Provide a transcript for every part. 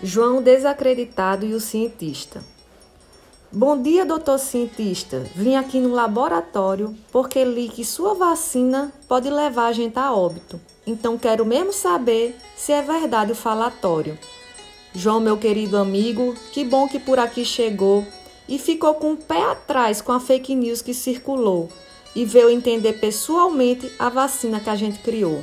João desacreditado e o cientista. Bom dia, doutor cientista. Vim aqui no laboratório porque li que sua vacina pode levar a gente a óbito. Então quero mesmo saber se é verdade o falatório. João, meu querido amigo, que bom que por aqui chegou e ficou com o pé atrás com a fake news que circulou e veio entender pessoalmente a vacina que a gente criou.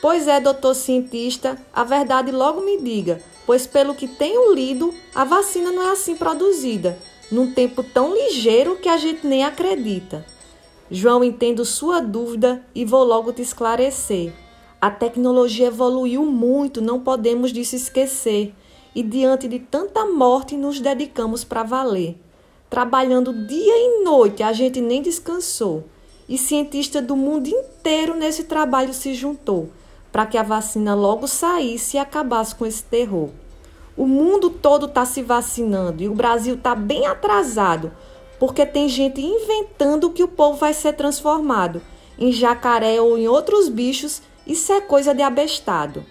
Pois é, doutor cientista, a verdade logo me diga pois, pelo que tenho lido, a vacina não é assim produzida, num tempo tão ligeiro que a gente nem acredita. João, entendo sua dúvida e vou logo te esclarecer. A tecnologia evoluiu muito, não podemos disso esquecer. E diante de tanta morte, nos dedicamos para valer. Trabalhando dia e noite, a gente nem descansou. E cientista do mundo inteiro nesse trabalho se juntou para que a vacina logo saísse e acabasse com esse terror. O mundo todo está se vacinando e o Brasil está bem atrasado, porque tem gente inventando que o povo vai ser transformado em jacaré ou em outros bichos, isso é coisa de abestado.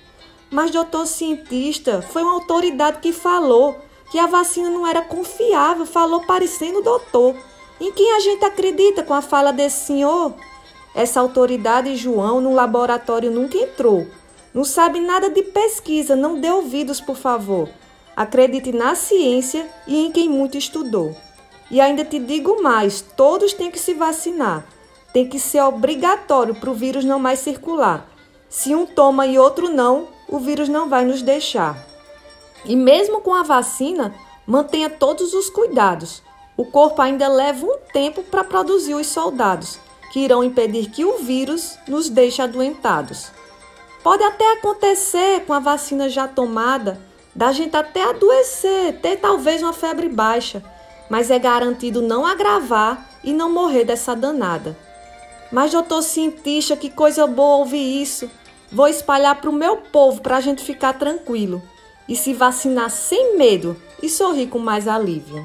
Mas doutor cientista foi uma autoridade que falou que a vacina não era confiável, falou parecendo doutor. Em quem a gente acredita com a fala desse senhor? Essa autoridade, João, no laboratório nunca entrou. Não sabe nada de pesquisa, não dê ouvidos, por favor. Acredite na ciência e em quem muito estudou. E ainda te digo mais: todos têm que se vacinar. Tem que ser obrigatório para o vírus não mais circular. Se um toma e outro não, o vírus não vai nos deixar. E mesmo com a vacina, mantenha todos os cuidados. O corpo ainda leva um tempo para produzir os soldados que irão impedir que o vírus nos deixe adoentados. Pode até acontecer com a vacina já tomada, da gente até adoecer, ter talvez uma febre baixa, mas é garantido não agravar e não morrer dessa danada. Mas, doutor cientista, que coisa boa ouvir isso. Vou espalhar para o meu povo para a gente ficar tranquilo e se vacinar sem medo e sorrir com mais alívio.